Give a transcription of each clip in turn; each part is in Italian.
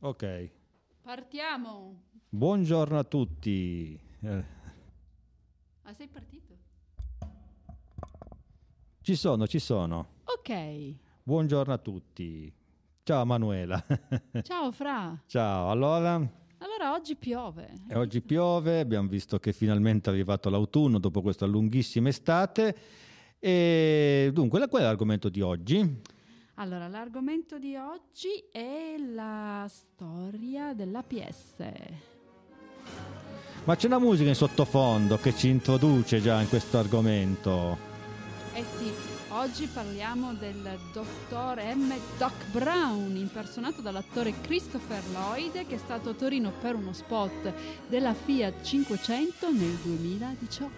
Ok. Partiamo. Buongiorno a tutti. Eh, Ah, sei partito? ci sono, ci sono. Ok. Buongiorno a tutti. Ciao Manuela. Ciao Fra. Ciao, allora, Allora oggi piove. e oggi piove, abbiamo visto che finalmente è arrivato l'autunno dopo questa lunghissima estate. E dunque, qual è l'argomento di oggi? Allora, l'argomento di oggi è la storia dell'APS. Ma c'è una musica in sottofondo che ci introduce già in questo argomento. Eh sì, oggi parliamo del dottor M. Doc Brown, impersonato dall'attore Christopher Lloyd, che è stato a Torino per uno spot della Fiat 500 nel 2018.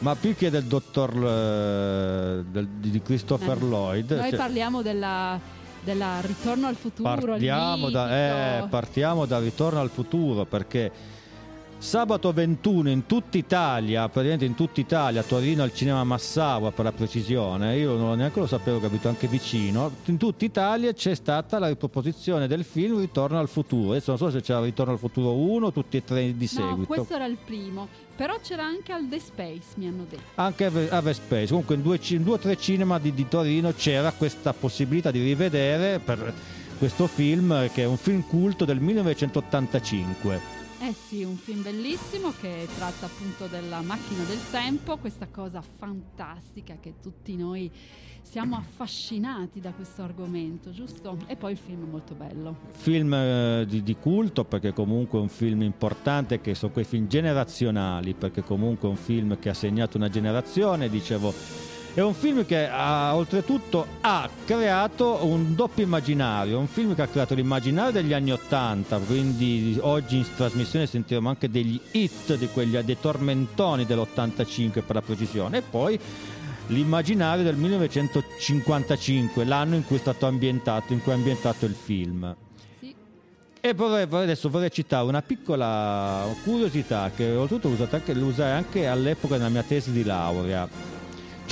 Ma più che del dottor eh, del- di Christopher Eh, Lloyd, Noi cioè, parliamo della, della Ritorno al futuro. partiamo, da, eh, partiamo dal ritorno al futuro perché sabato 21 in tutta Italia, praticamente in tutta Italia, Torino al cinema Massaua per la precisione, io non neanche lo sapevo che abito anche vicino, in tutta Italia c'è stata la riproposizione del film Ritorno al futuro. Adesso non so se c'era Ritorno al futuro 1 tutti e tre di No, seguito. questo era il primo. Però c'era anche al The Space, mi hanno detto. Anche a a Vespace, comunque in due, ci- in due o tre cinema di, di Torino c'era questa possibilità di rivedere per questo film che è un film culto del 1985. Eh sì, un film bellissimo che tratta appunto della macchina del tempo, questa cosa fantastica che tutti noi siamo affascinati da questo argomento, giusto? E poi il film è molto bello. Film eh, di, di culto perché comunque è un film importante che sono quei film generazionali perché comunque è un film che ha segnato una generazione, dicevo è un film che ha, oltretutto ha creato un doppio immaginario, un film che ha creato l'immaginario degli anni Ottanta, quindi oggi in trasmissione sentiremo anche degli hit di quegli dei tormentoni dell'85 per la precisione e poi l'immaginario del 1955, l'anno in cui è stato ambientato, in cui è ambientato il film. Sì, E vorrei, adesso vorrei citare una piccola curiosità che oltretutto ho usato anche, l'usai anche all'epoca nella mia tesi di laurea.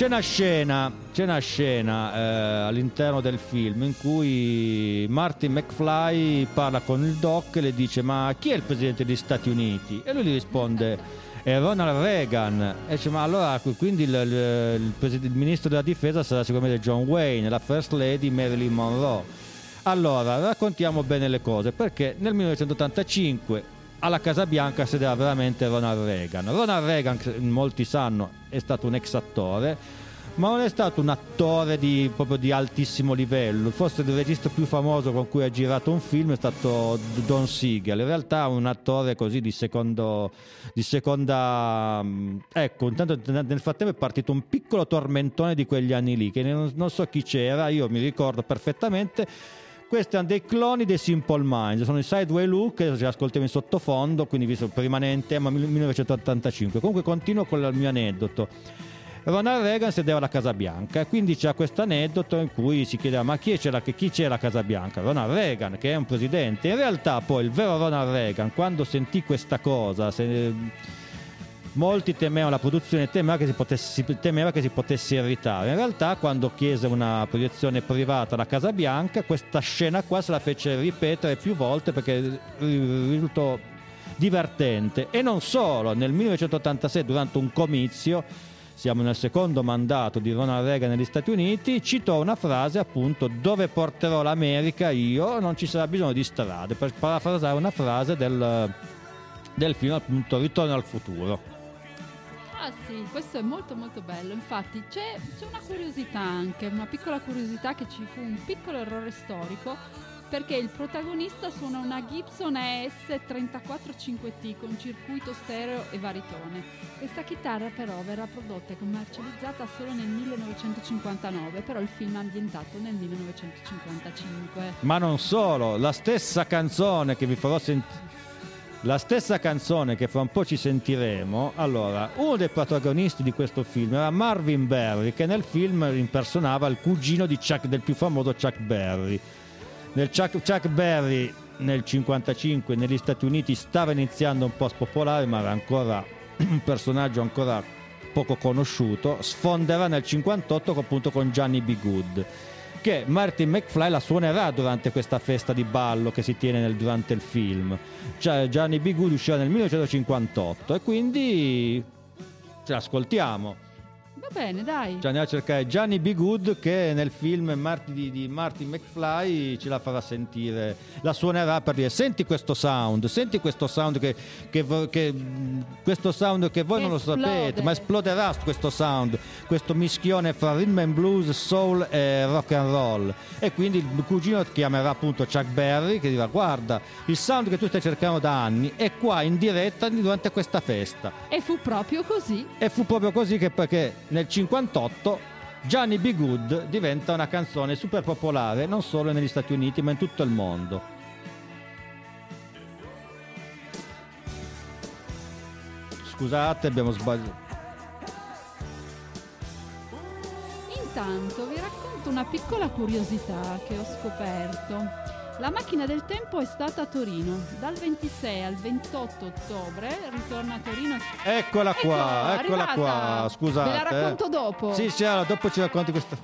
C'è una scena, c'è una scena eh, all'interno del film in cui Martin McFly parla con il doc e le dice ma chi è il presidente degli Stati Uniti? E lui gli risponde è Ronald Reagan. E dice ma allora quindi il, il- il il ministro della difesa sarà sicuramente John Wayne, la first lady Marilyn Monroe. Allora, raccontiamo bene le cose, perché nel 1985 alla Casa Bianca sedeva veramente Ronald Reagan. Ronald Reagan, molti sanno, è stato un ex attore, ma non è stato un attore di, proprio di altissimo livello. Forse il regista più famoso con cui ha girato un film è stato Don Siegel. In realtà un attore così di, secondo, di seconda... mm, Ecco, intanto nel frattempo è partito un piccolo tormentone di quegli anni lì, che non, non so chi c'era, io mi ricordo perfettamente. Questi erano dei cloni dei Simple Minds, sono i Sideway Look che ci ascoltiamo in sottofondo, quindi visto per rimanere in tema 1985. Comunque continuo con il mio aneddoto. Ronald Reagan sedeva alla Casa Bianca, quindi c'è questo aneddoto in cui si chiedeva ma chi c'era, chi c'era alla Casa Bianca? Ronald Reagan, che è un presidente. In realtà poi il vero Ronald Reagan, quando sentì questa cosa, se- molti temevano la produzione, temeva che, si potesse, temeva che si potesse irritare. In realtà quando chiese una proiezione privata alla Casa Bianca, questa scena qua se la fece ripetere più volte perché ri- risultò divertente. E non solo, nel 1986 durante un comizio siamo nel secondo mandato di Ronald Reagan negli Stati Uniti, citò una frase appunto dove porterò l'America io non ci sarà bisogno di strade, per parafrasare una frase del, del film appunto Ritorno al futuro. Ah sì, questo è molto molto bello. Infatti c'è, c'è una curiosità anche, una piccola curiosità che ci fu un piccolo errore storico perché il protagonista suona una Gibson ES 34-5T con circuito stereo e baritone. Questa chitarra però verrà prodotta e commercializzata solo nel 1959, però il film è ambientato nel 1955. Ma non solo, la stessa canzone che vi farò sentire. La stessa canzone che fra un po' ci sentiremo, allora, uno dei protagonisti di questo film era Marvin Berry, che nel film impersonava il cugino Chuck, del più famoso Chuck Berry. Nel Chuck, Chuck Berry nel 1955 negli Stati Uniti stava iniziando un po' a spopolare, ma era ancora un personaggio ancora poco conosciuto. Sfonderà nel 58 appunto con Johnny B. Good. Che Martin McFly la suonerà durante questa festa di ballo che si tiene nel, durante il film. Cioè, Gianni B. Good uscirà nel 1958 e quindi ce l'ascoltiamo. Bene, dai. Cioè andiamo a cercare Gianni B. Good che nel film Martin, di, di, Martin McFly ce la farà sentire, la suonerà per dire senti questo sound, senti questo sound che, che, che questo sound che voi Esplode. non lo sapete, ma esploderà questo sound, questo mischione fra rhythm and blues, soul e rock and roll. E quindi il cugino chiamerà appunto Chuck Berry che dirà guarda, il sound che tu stai cercando da anni è qua in diretta durante questa festa. E fu proprio così. E fu proprio così che perché nel 58 Johnny B. Good diventa una canzone super popolare non solo negli Stati Uniti ma in tutto il mondo. Scusate, abbiamo sbagliato. Intanto vi racconto una piccola curiosità che ho scoperto. La macchina del tempo è stata a Torino. Dal 26 al 28 ottobre ritorna a Torino. Eccola qua, ecco, eccola qua. Scusate. Ve la racconto dopo. Sì, sì, allora dopo ci racconti questa.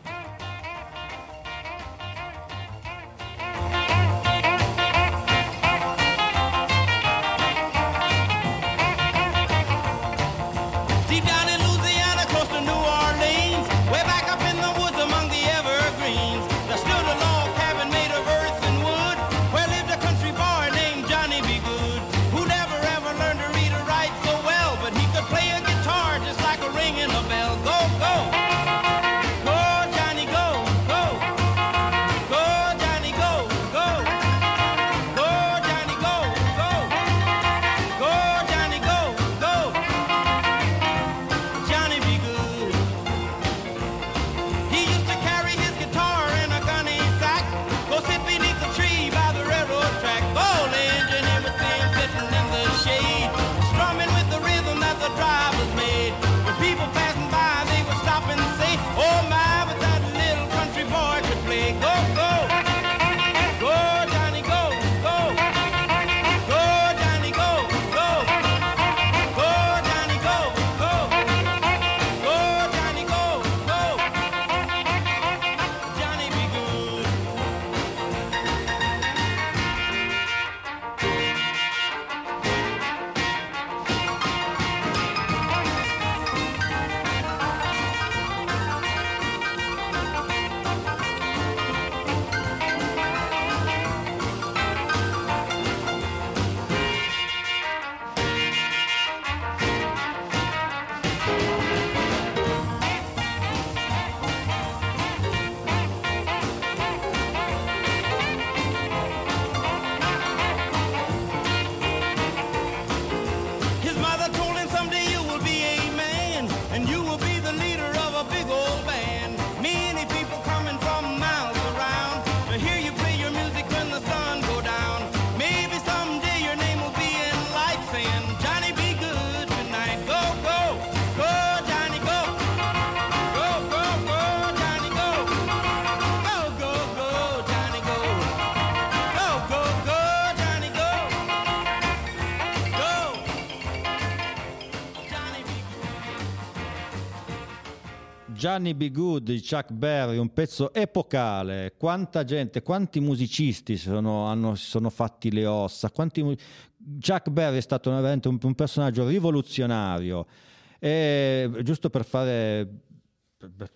Johnny B. Good di Chuck Berry, un pezzo epocale. Quanta gente, quanti musicisti sono, sono fatti le ossa. Quanti, Chuck Berry è stato un, un personaggio rivoluzionario. E, giusto per fare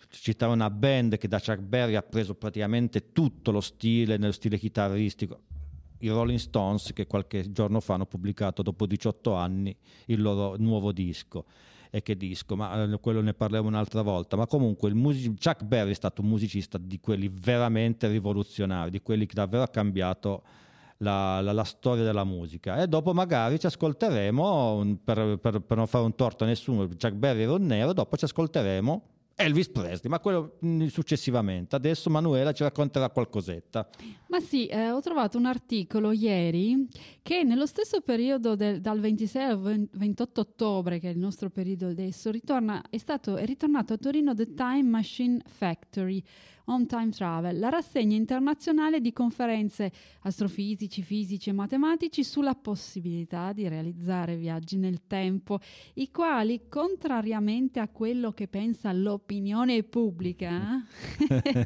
citare una band che da Chuck Berry ha preso praticamente tutto lo stile, nello stile chitarristico. I Rolling Stones, che qualche giorno fa hanno pubblicato dopo 18 anni il loro nuovo disco e che disco, ma eh, quello ne parleremo un'altra volta. Ma comunque il music- Chuck Berry è stato un musicista di quelli veramente rivoluzionari, di quelli che davvero ha cambiato la, la, la storia della musica. E dopo magari ci ascolteremo, per, per, per non fare un torto a nessuno, Chuck Berry era un nero, dopo ci ascolteremo Elvis Presley, ma quello mm, successivamente. Adesso Manuela ci racconterà qualcosetta. Ma sì, eh, ho trovato un articolo ieri che nello stesso periodo del, dal 26 al 28 ottobre, che è il nostro periodo adesso, ritorna, è, stato, è ritornato a Torino The Time Machine Factory, On Time Travel, la rassegna internazionale di conferenze astrofisici, fisici e matematici sulla possibilità di realizzare viaggi nel tempo, i quali, contrariamente a quello che pensa l'opinione pubblica,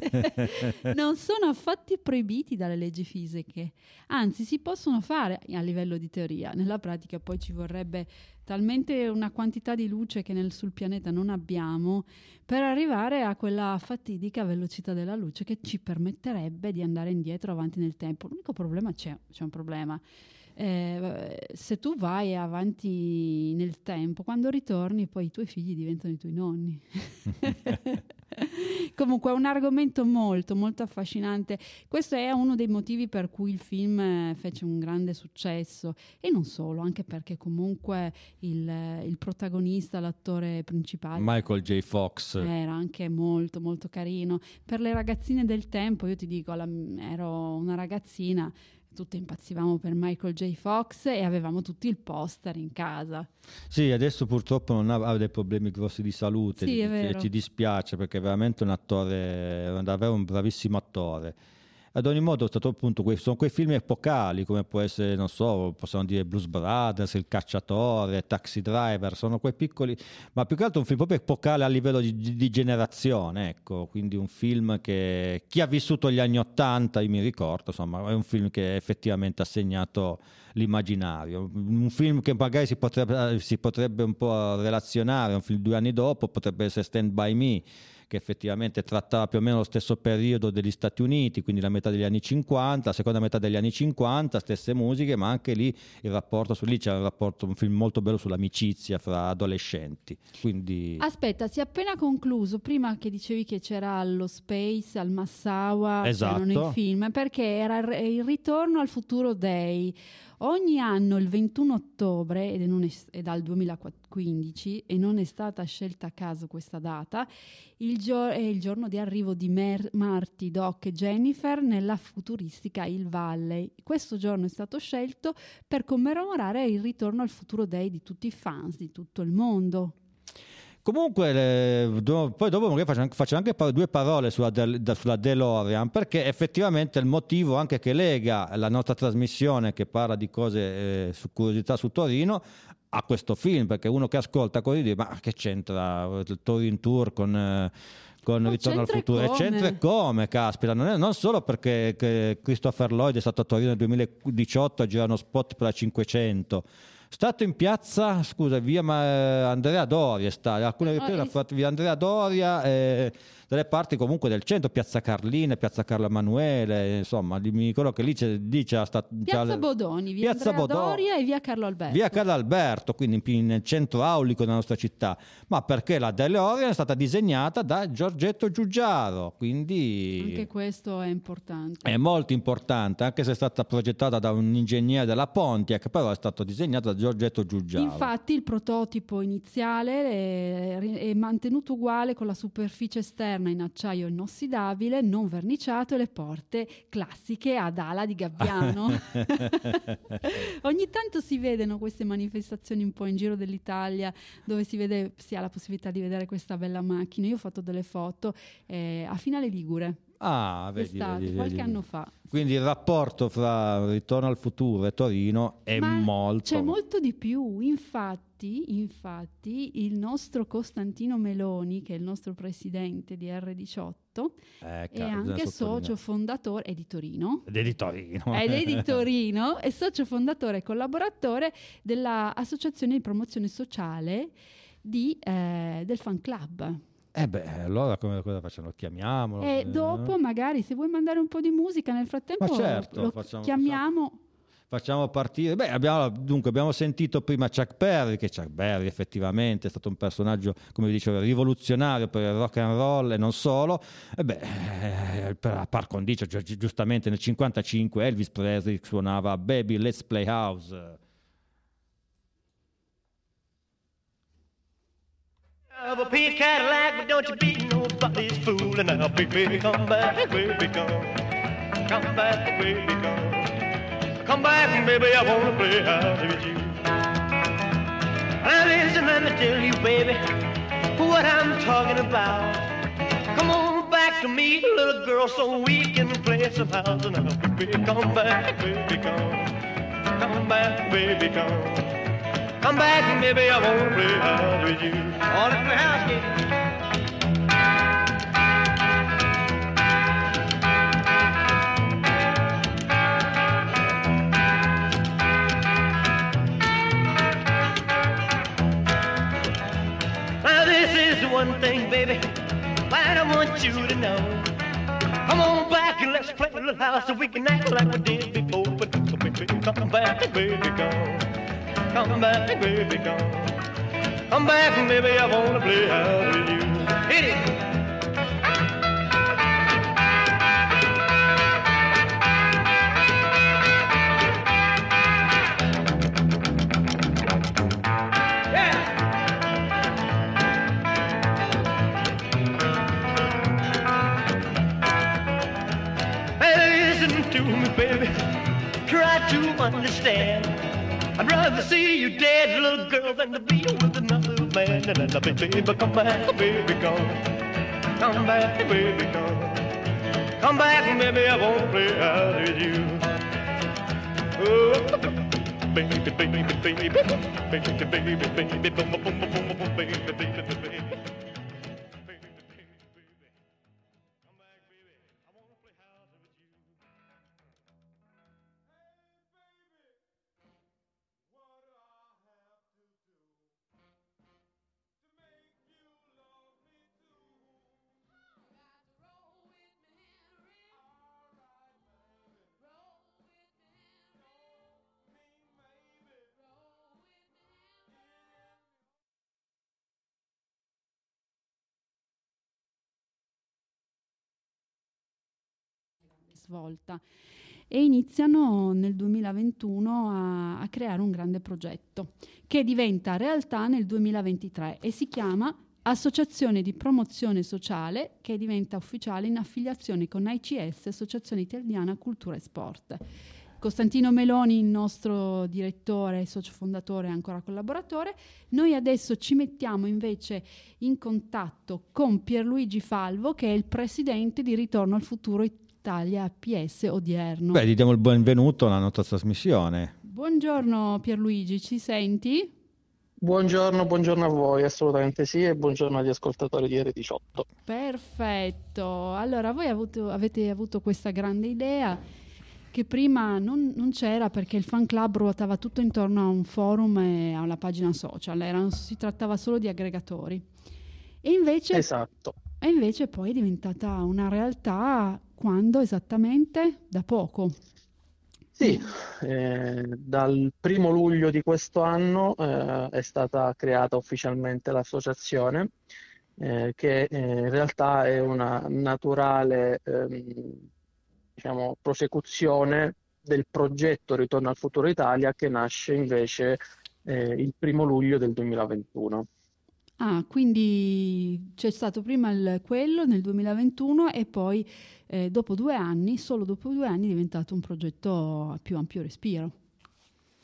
non sono affatto proibiti dalle leggi fisiche, anzi si possono fare a livello di teoria, nella pratica poi ci vorrebbe talmente una quantità di luce che nel, sul pianeta non abbiamo per arrivare a quella fatidica velocità della luce che ci permetterebbe di andare indietro avanti nel tempo. L'unico problema c'è, c'è un problema. Eh, se tu vai avanti nel tempo, quando ritorni, poi i tuoi figli diventano i tuoi nonni. Comunque è un argomento molto molto affascinante. Questo è uno dei motivi per cui il film eh, fece un grande successo e non solo, anche perché comunque il, il protagonista, l'attore principale Michael J. Fox era anche molto molto carino. Per le ragazzine del tempo, io ti dico, la, ero una ragazzina tutte impazzivamo per Michael J. Fox e avevamo tutti il poster in casa. Sì, adesso purtroppo non ha, dei problemi grossi di salute sì, e ci dispiace perché è veramente un attore, davvero un bravissimo attore. Ad ogni modo, appunto, quei, sono quei film epocali, come può essere, non so, possiamo dire Blues Brothers, Il Cacciatore, Taxi Driver, sono quei piccoli, ma più che altro un film proprio epocale a livello di, di generazione, ecco, quindi un film che chi ha vissuto gli anni Ottanta, io mi ricordo, insomma, è un film che effettivamente ha segnato l'immaginario, un film che magari si potrebbe, si potrebbe un po' relazionare, un film due anni dopo, potrebbe essere Stand By Me, che effettivamente trattava più o meno lo stesso periodo degli Stati Uniti, quindi la metà degli anni 50, la seconda metà degli anni 50, stesse musiche, ma anche lì il rapporto, su lì c'era un rapporto, un film molto bello sull'amicizia fra adolescenti. Quindi... Aspetta, si è appena concluso, prima che dicevi che c'era allo Space, al Massawa, esatto. c'erano i film, perché era il ritorno al futuro Day Ogni anno il 21 ottobre, ed è, è, dal 2015 e non è stata scelta a caso questa data, il gio- è il giorno di arrivo di Mer- Marty, Doc e Jennifer nella futuristica Hill Valley. Questo giorno è stato scelto per commemorare il ritorno al futuro day di tutti i fans di tutto il mondo. Comunque, le, do, poi dopo magari faccio, faccio anche par- due parole sulla, De, sulla DeLorean, perché effettivamente il motivo anche che lega la nostra trasmissione che parla di cose eh, su curiosità su Torino a questo film, perché uno che ascolta così dice ma che c'entra il Torino Tour con... Eh, con no, Ritorno al futuro? E c'entra come, caspita, non, è, non solo perché Christopher Lloyd è stato a Torino nel 2018 a girare uno spot per la 500 Stato in piazza, scusa, via Andrea Doria, sta, alcune riprese oh, fatto via Andrea Doria. Eh, dalle parti comunque del centro, Piazza Carlina, Piazza Carlo Emanuele, insomma, mi ricordo che lì c'è, lì c'è sta, Piazza c'è Bodoni, via Piazza Bodoni, Doria e via Carlo Alberto. Via Carlo Alberto, quindi nel centro aulico della nostra città, ma perché la DeLorean è stata disegnata da Giorgetto Giugiaro, quindi... Anche questo è importante. È molto importante, anche se è stata progettata da un ingegnere della Pontiac, però è stato disegnato da Giorgetto Giugiaro. Infatti il prototipo iniziale è, è mantenuto uguale con la superficie esterna esterna in acciaio inossidabile, non verniciato e le porte classiche ad ala di gabbiano. Ogni tanto si vedono queste manifestazioni un po' in giro dell'Italia dove si, vede, si ha la possibilità di vedere questa bella macchina. Io ho fatto delle foto eh, a Finale Ligure. Ah, vedi, estate, vedi, qualche vedi. anno fa. Quindi il rapporto fra Ritorno al futuro e Torino è Ma molto... C'è molto di più, infatti, infatti il nostro Costantino Meloni, che è il nostro presidente di R18, eh, è anche socio fondatore, è di Torino. Ed è di Torino. Ed è di Torino, è socio fondatore e collaboratore dell'Associazione di Promozione Sociale di, eh, del Fan Club. Eh beh, allora come, cosa facciamo? Lo chiamiamo? E eh, dopo magari se vuoi mandare un po' di musica nel frattempo Ma certo, lo facciamo, chiamiamo. Facciamo partire. Beh, abbiamo, dunque, abbiamo sentito prima Chuck Berry, che Chuck Berry effettivamente è stato un personaggio, come dicevo, rivoluzionario per il rock and roll e non solo. E beh, eh, a par condicio, giustamente nel 1955 Elvis Presley suonava Baby Let's Play House. Of a pink Cadillac, but don't you be nobody's fool. And now, baby, come back, baby, come. Come back, baby, come. Come back, baby, I wanna play house with you. Now listen, let me tell you, baby, what I'm talking about. Come on back to a little girl so we can play some house now. Baby, come back, baby, come. Come back, baby, come. Come back, baby, I wanna play house with you. I wanna house, yeah. One thing, baby, that I want you to know. Come on back and let's play a little house so we can act like we did before. But baby, come back, baby, come. Come back, baby, come. Come back, baby, I wanna play house with you. Hit it. Baby. Try to understand. I'd rather see you dead, little girl, than to be with another man. And I baby, come back, baby, come. Come back, baby, come. Come back, baby, I won't play out with you. Oh, baby, baby, baby, baby, baby, baby, baby, baby, boom, boom, baby, baby, baby. Svolta e iniziano nel 2021 a, a creare un grande progetto che diventa realtà nel 2023 e si chiama Associazione di Promozione Sociale che diventa ufficiale in affiliazione con ICS, Associazione Italiana Cultura e Sport. Costantino Meloni, il nostro direttore, socio fondatore e ancora collaboratore. Noi adesso ci mettiamo invece in contatto con Pierluigi Falvo, che è il presidente di Ritorno al Futuro Italia PS odierno. Beh, gli diamo il benvenuto alla nostra trasmissione. Buongiorno Pierluigi, ci senti? Buongiorno, buongiorno a voi, assolutamente sì, e buongiorno agli ascoltatori di R18. Perfetto. Allora, voi avuto- avete avuto questa grande idea che prima non, non c'era perché il fan club ruotava tutto intorno a un forum e a una pagina social, erano- si trattava solo di aggregatori. E invece, Esatto. e invece poi è diventata una realtà quando esattamente? Da poco. Sì, eh, dal primo luglio di questo anno eh, è stata creata ufficialmente l'associazione, eh, che eh, in realtà è una naturale ehm, diciamo, prosecuzione del progetto Ritorno al Futuro Italia che nasce invece eh, il primo luglio del 2021. Ah, quindi c'è stato prima il- quello nel 2021 e poi eh, dopo due anni, solo dopo due anni è diventato un progetto a più ampio respiro.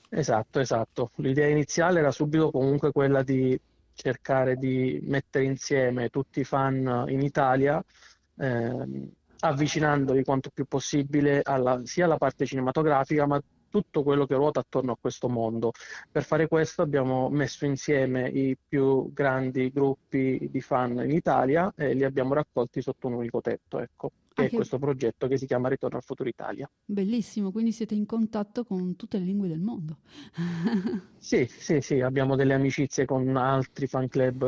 Esatto, esatto. L'idea iniziale era subito comunque quella di cercare di mettere insieme tutti i fan in Italia, ehm, avvicinandoli quanto più possibile alla- sia alla parte cinematografica, ma tutto quello che ruota attorno a questo mondo. Per fare questo abbiamo messo insieme i più grandi gruppi di fan in Italia e li abbiamo raccolti sotto un unico tetto, ecco, che Ah, è che- questo progetto che si chiama Ritorno al Futuro Italia. Bellissimo, quindi siete in contatto con tutte le lingue del mondo. Sì, sì, sì, abbiamo delle amicizie con altri fan club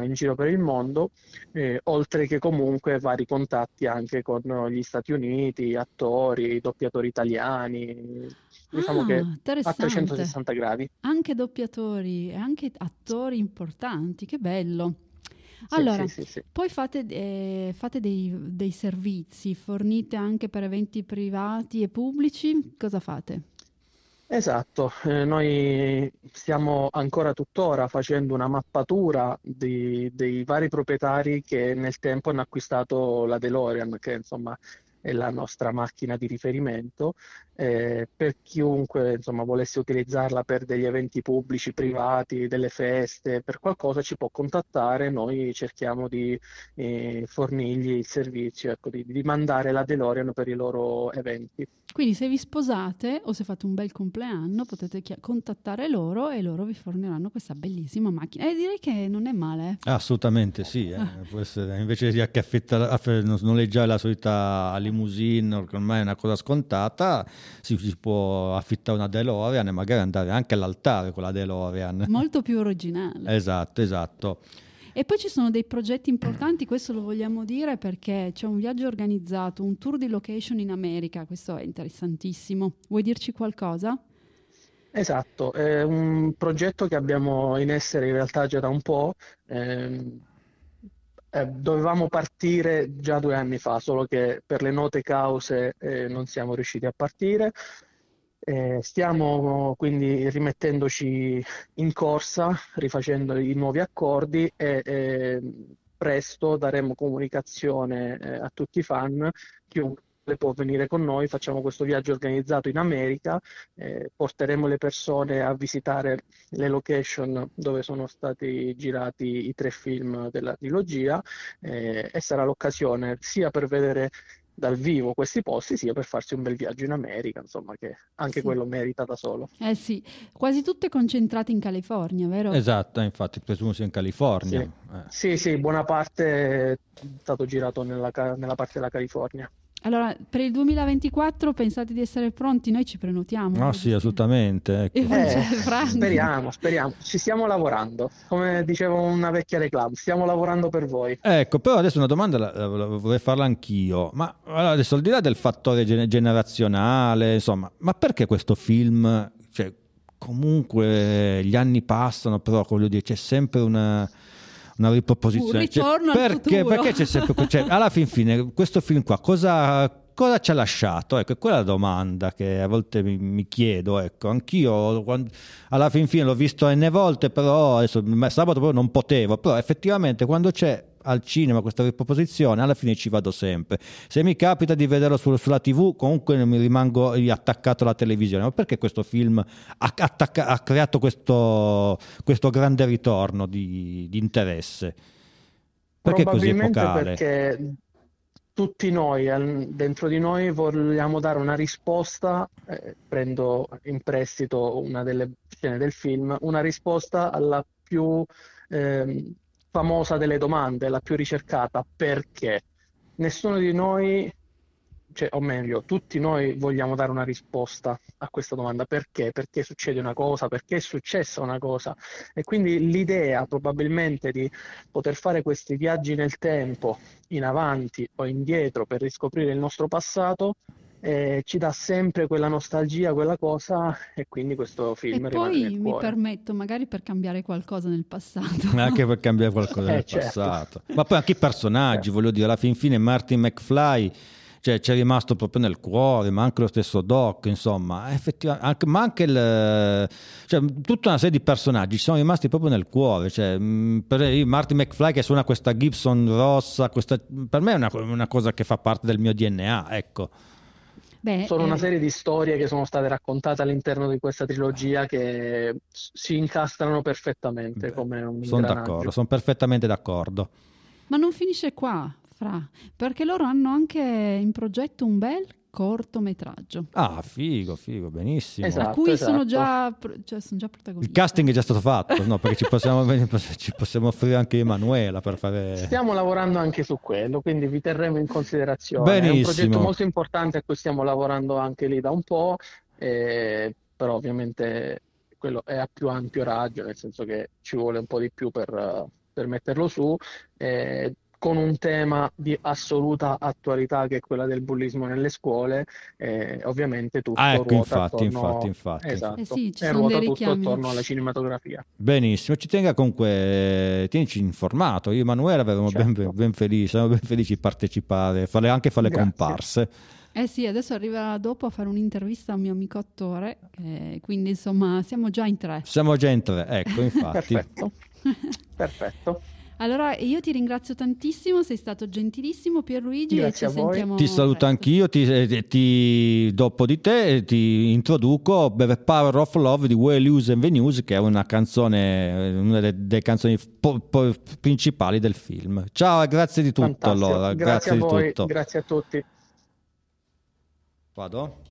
eh, in giro per il mondo, eh, oltre che comunque vari contatti anche con gli Stati Uniti, attori, doppiatori italiani, diciamo Ah, che a interessante. 360 gradi. Anche doppiatori e anche attori importanti, che bello. Allora, sì, sì, sì. poi fate, eh, fate dei, dei servizi, fornite anche per eventi privati e pubblici? Cosa fate? Esatto, eh, noi stiamo ancora tuttora facendo una mappatura di- dei vari proprietari che nel tempo hanno acquistato la DeLorean, che insomma è la nostra macchina di riferimento. Eh, per chiunque insomma, volesse utilizzarla per degli eventi pubblici, privati, delle feste, per qualcosa ci può contattare, noi cerchiamo di eh, fornirgli il servizio, ecco, di, di mandare la DeLorean per i loro eventi. Quindi se vi sposate o se fate un bel compleanno potete chia- contattare loro e loro vi forniranno questa bellissima macchina. E direi che non è male. Assolutamente sì, eh. Può essere- invece di aff- noleggiare la solita limousine, ormai è una cosa scontata, si, si può affittare una DeLorean e magari andare anche all'altare con la DeLorean. Molto più originale. Esatto, esatto. E poi ci sono dei progetti importanti, questo lo vogliamo dire perché c'è un viaggio organizzato, un tour di location in America, questo è interessantissimo. Vuoi dirci qualcosa? Esatto, è un progetto che abbiamo in essere in realtà già da un po'. ehm, eh, dovevamo partire già due anni fa, solo che per le note cause eh, non siamo riusciti a partire. Eh, stiamo quindi rimettendoci in corsa, rifacendo i nuovi accordi e presto daremo comunicazione eh, a tutti i fan. Chiunque può venire con noi, facciamo questo viaggio organizzato in America, eh, porteremo le persone a visitare le location dove sono stati girati i tre film della trilogia eh, e sarà l'occasione sia per vedere dal vivo questi posti, sia per farsi un bel viaggio in America, insomma, che anche Sì. quello merita da solo. Eh sì, quasi tutte concentrate in California, vero? Esatto, infatti presumo sia in California. Sì. Eh. Sì, sì, buona parte è stato girato nella, nella parte della California. Allora, per il 2024 pensate di essere pronti? Noi ci prenotiamo. No, sì, assolutamente. ecco. Eh, speriamo, speriamo. Ci stiamo lavorando. Come diceva una vecchia reclama, stiamo lavorando per voi. Ecco, però adesso una domanda la, la- la vorrei farla anch'io. Ma allora, adesso al di là del fattore gene- generazionale, insomma, ma perché questo film, cioè, comunque gli anni passano, però voglio dire, c'è sempre una, una riproposizione. Cioè, perché, perché c'è sempre, cioè, alla fin fine, questo film qua, cosa, cosa ci ha lasciato? Ecco, è quella la domanda che a volte mi, mi chiedo, ecco, anch'io quando- alla fin fine l'ho visto N volte, però adesso sabato proprio non potevo, però effettivamente quando c'è al cinema questa riproposizione alla fine ci vado sempre. Se mi capita di vederlo su- sulla tv comunque mi rimango attaccato alla televisione. Ma perché questo film ha, attacca- ha creato questo, questo grande ritorno di, di interesse? Perché così epocale? perché tutti noi, dentro di noi, vogliamo dare una risposta, eh, prendo in prestito una delle scene del film, una risposta alla più ehm, famosa delle domande, la più ricercata, perché? Nessuno di noi, cioè, o meglio, tutti noi vogliamo dare una risposta a questa domanda, perché? Perché succede una cosa, perché è successa una cosa. E quindi l'idea probabilmente di poter fare questi viaggi nel tempo, in avanti o indietro per riscoprire il nostro passato, eh, ci dà sempre quella nostalgia, quella cosa, e quindi questo E film rimane poi nel mi cuore. permetto, magari per cambiare qualcosa nel passato. anche per cambiare qualcosa Eh, del certo. passato ma poi anche i personaggi voglio dire alla fin fine Martin McFly cioè, ci è rimasto proprio nel cuore, ma anche lo stesso Doc, insomma, effettivamente, anche, ma anche il, cioè, tutta una serie di personaggi ci sono rimasti proprio nel cuore. Cioè, mh, per Martin McFly che suona questa Gibson rossa, questa- per me è una, una cosa che fa parte del mio DNA, ecco. Beh, Sono una eh, serie di storie che sono state raccontate all'interno di questa trilogia che si incastrano perfettamente come un Sono d'accordo, sono perfettamente d'accordo. Ma non finisce qua, Fra, perché loro hanno anche in progetto un bel cortometraggio. Ah, figo, figo, benissimo. Esatto. a cui sono esatto. già, pro- cioè, sono già Il protagonisti. casting è già stato fatto, no? Perché ci possiamo, ci possiamo offrire anche Emanuela per fare... Stiamo lavorando anche su quello, quindi vi terremo in considerazione. È un Benissimo. progetto molto importante a cui stiamo lavorando anche lì da un po', eh, però ovviamente quello è a più ampio raggio, nel senso che ci vuole un po' di più per, per metterlo su, eh, con un tema di assoluta attualità che è quella del bullismo nelle scuole, eh, ovviamente tutto Ah, ecco, ruota infatti, attorno... infatti, infatti. Esatto, Eh sì, ci e sono ruota dei tutto richiami. attorno alla cinematografia. Benissimo, ci tenga comunque, tienici informato. Io e Emanuele ben, Certo. ben felici, siamo ben felici di partecipare, fare, anche fare le Grazie. comparse. Eh sì, adesso arriva dopo a fare un'intervista a un mio amico attore, eh, quindi insomma siamo già in tre. Siamo già in tre, ecco, infatti. Perfetto, perfetto. Allora io ti ringrazio tantissimo, sei stato gentilissimo Pierluigi. Grazie a voi. Ti saluto presto. anch'io, ti, eh, ti, dopo di te eh, ti introduco The Power of Love di Will Hughes and Venues che è una canzone, eh, una delle, delle canzoni po- po- principali del film. Ciao, grazie di tutto allora. Grazie, grazie a voi, tutto. grazie a tutti. Vado?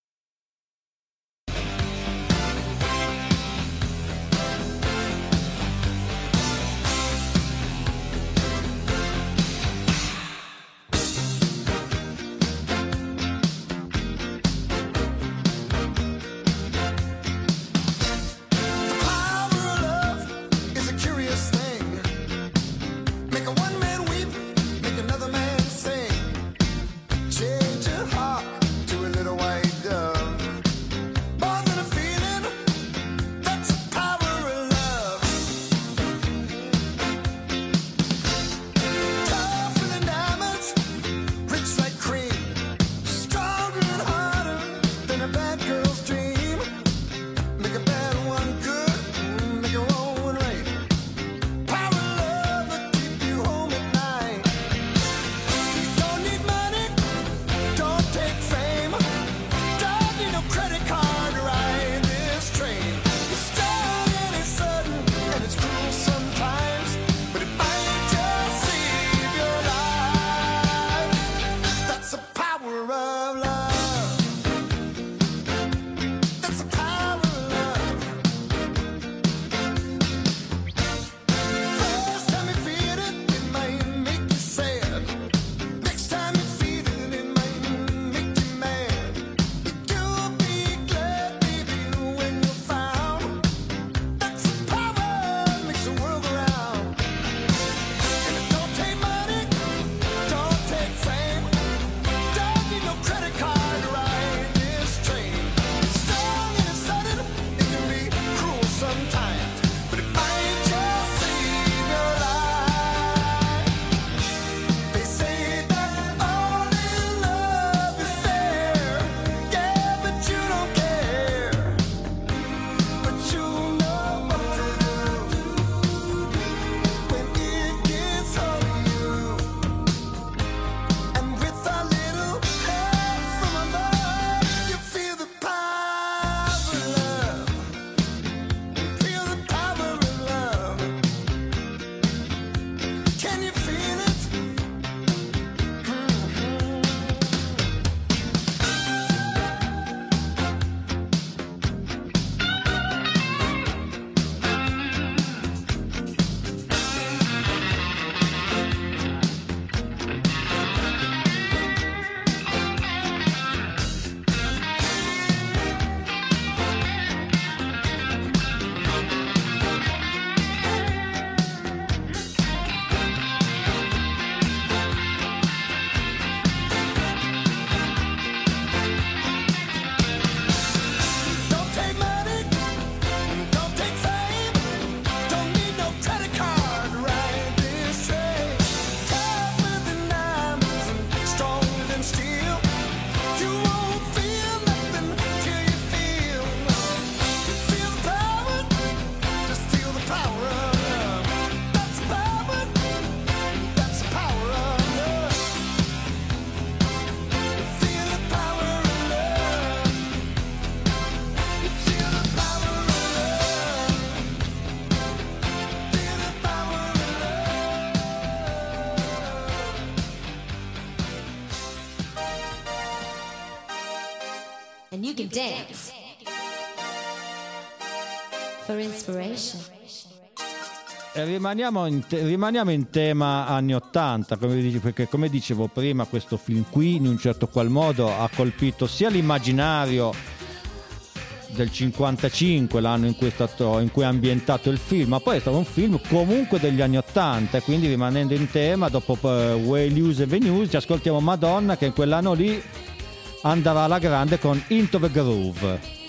inspiration. Eh, rimaniamo, in te- rimaniamo in, tema anni 80, come dice, perché come dicevo prima questo film qui in un certo qual modo ha colpito sia l'immaginario del 55, l'anno in cui, è stato, in cui è ambientato il film, ma poi è stato un film comunque degli anni 80, quindi rimanendo in tema, dopo uh, Way News e Venues, ci ascoltiamo Madonna che in quell'anno lì andava alla grande con Into the Groove.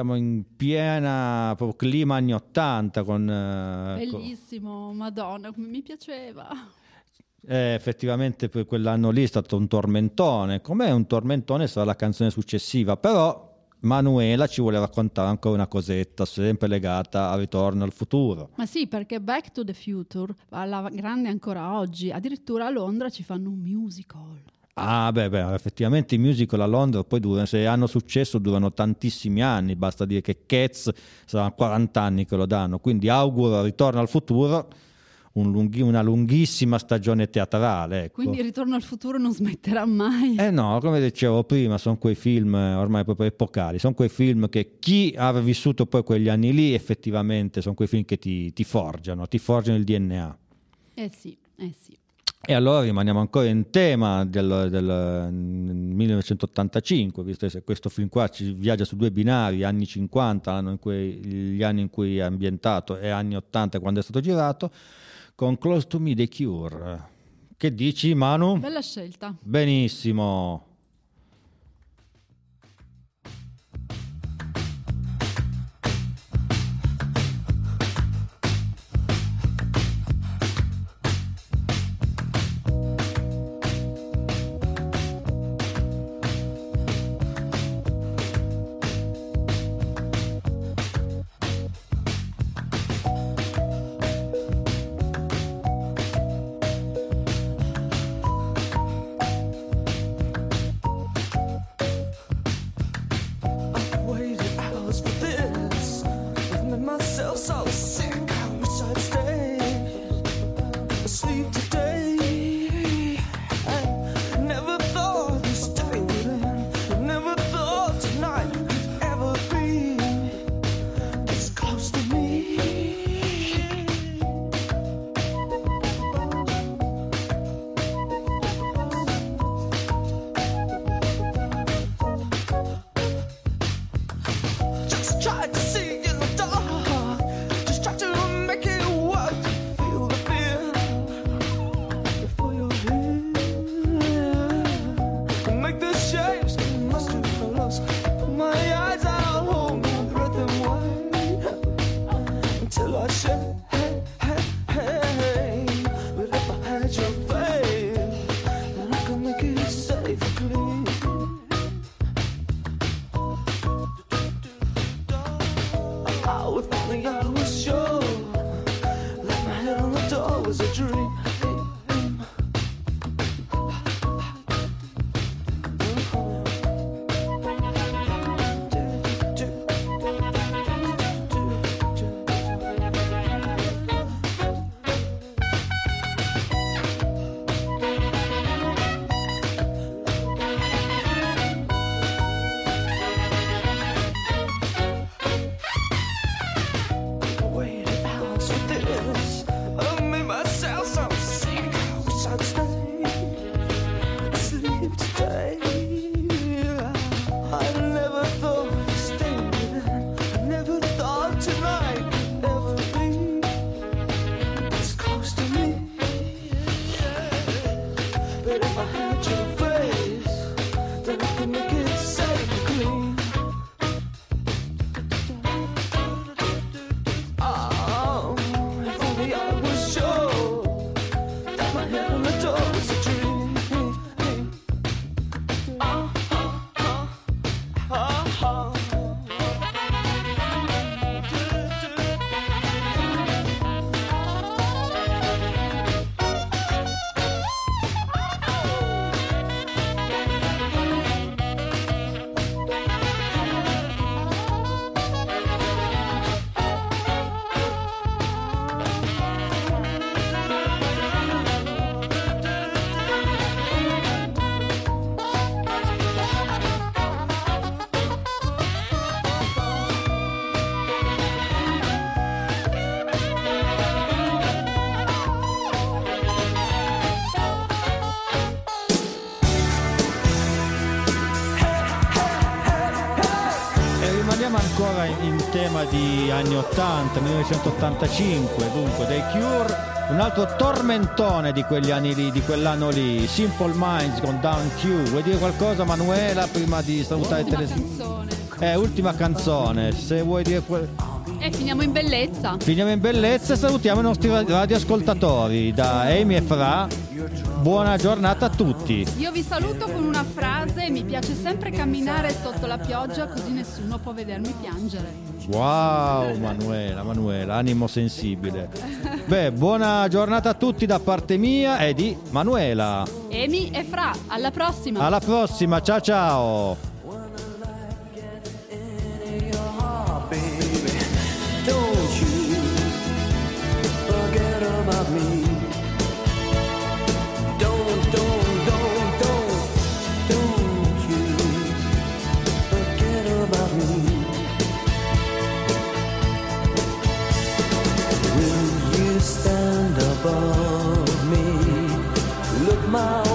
Siamo in piena clima anni 80 con... eh, co- Bellissimo, madonna, come mi piaceva. Eh, effettivamente per quell'anno lì è stato un tormentone. Com'è un tormentone sarà la canzone successiva, però Manuela ci vuole raccontare ancora una cosetta, sempre legata al ritorno al futuro. Ma sì, perché Back to the Future va alla grande ancora oggi. Addirittura a Londra ci fanno un musical. Ah, beh, beh, effettivamente i musical a Londra poi durano, se hanno successo durano tantissimi anni, basta dire che Cats saranno 40 anni che lo danno, quindi auguro Ritorno al futuro un lunghi- una lunghissima stagione teatrale. Ecco. Quindi Ritorno al futuro non smetterà mai. Eh no, come dicevo prima, sono quei film ormai proprio epocali, sono quei film che chi ha vissuto poi quegli anni lì effettivamente sono quei film che ti, ti forgiano, ti forgiano il DNA. Eh sì, eh sì. E allora rimaniamo ancora in tema del, del 1985, visto che questo film qua ci viaggia su due binari, anni 50, l'anno in cui- gli anni in cui è ambientato, e anni 80 quando è stato girato, con Close to Me The Cure. Che dici Manu? Bella scelta. Benissimo. ancora in, tema di anni 80, 1985, dunque dei Cure un altro tormentone di quegli anni lì, di quell'anno lì, Simple Minds con Down Q. Vuoi dire qualcosa Manuela prima di salutare ultima tele... canzone. Eh, ultima canzone, se vuoi dire quel... E eh, finiamo in bellezza. Finiamo in bellezza e salutiamo i nostri radioascoltatori da Amy e Fra buona giornata a tutti. Io vi saluto con una frase, mi piace sempre camminare sotto la pioggia così nessuno può vedermi piangere. Wow, Manuela, Manuela, animo sensibile. Beh, buona giornata a tutti da parte mia e di Manuela. Emi e Fra, alla prossima. Alla prossima, ciao ciao. my